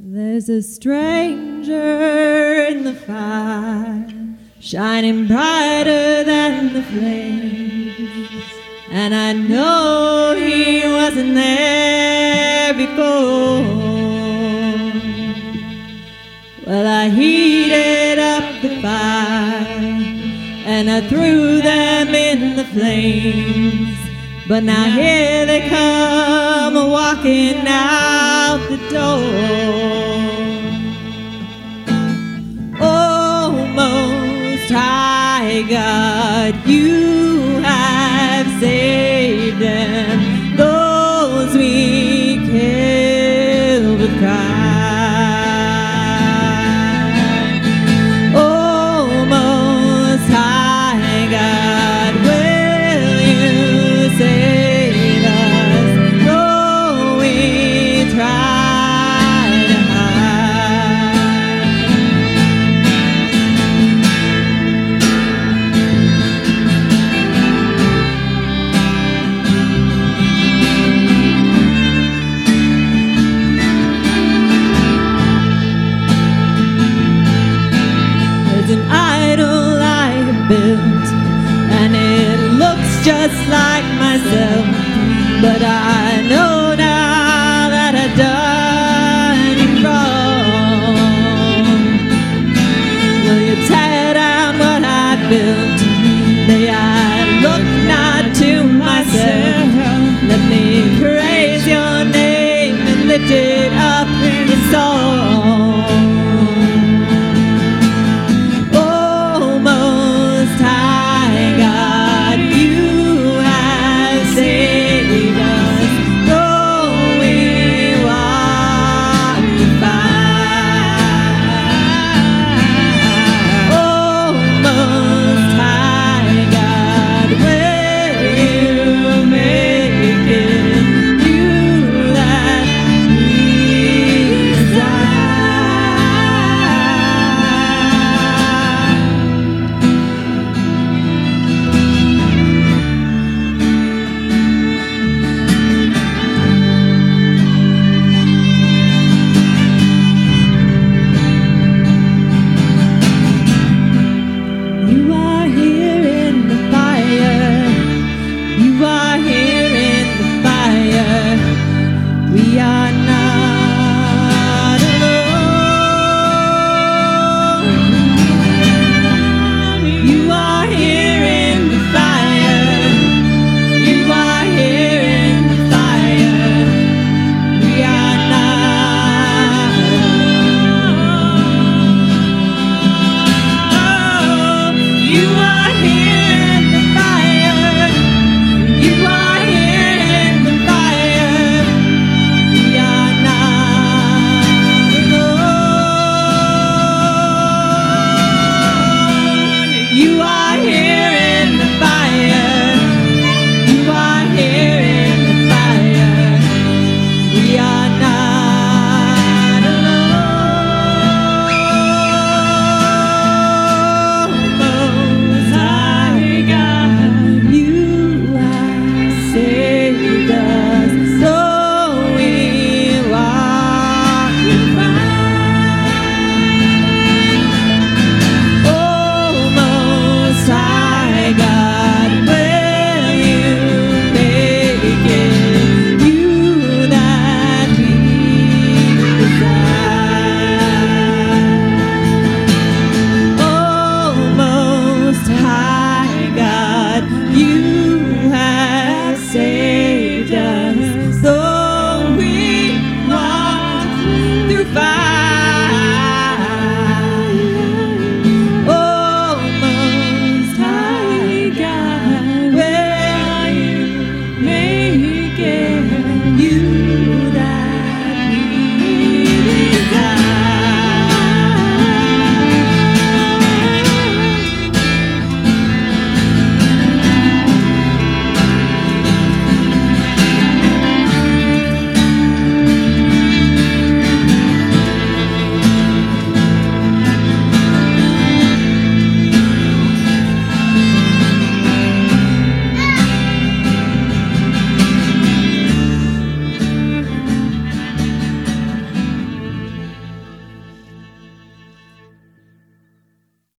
There's a stranger in the fire, shining brighter than the flames. And I know he wasn't there before. Well, I heated up the fire and I threw them in the flames. But now here they come walking out built, and it looks just like myself. But I know now that I've done it wrong. Will you tear down what I built? May I look not to myself. Let me praise your name and lift it up in the song.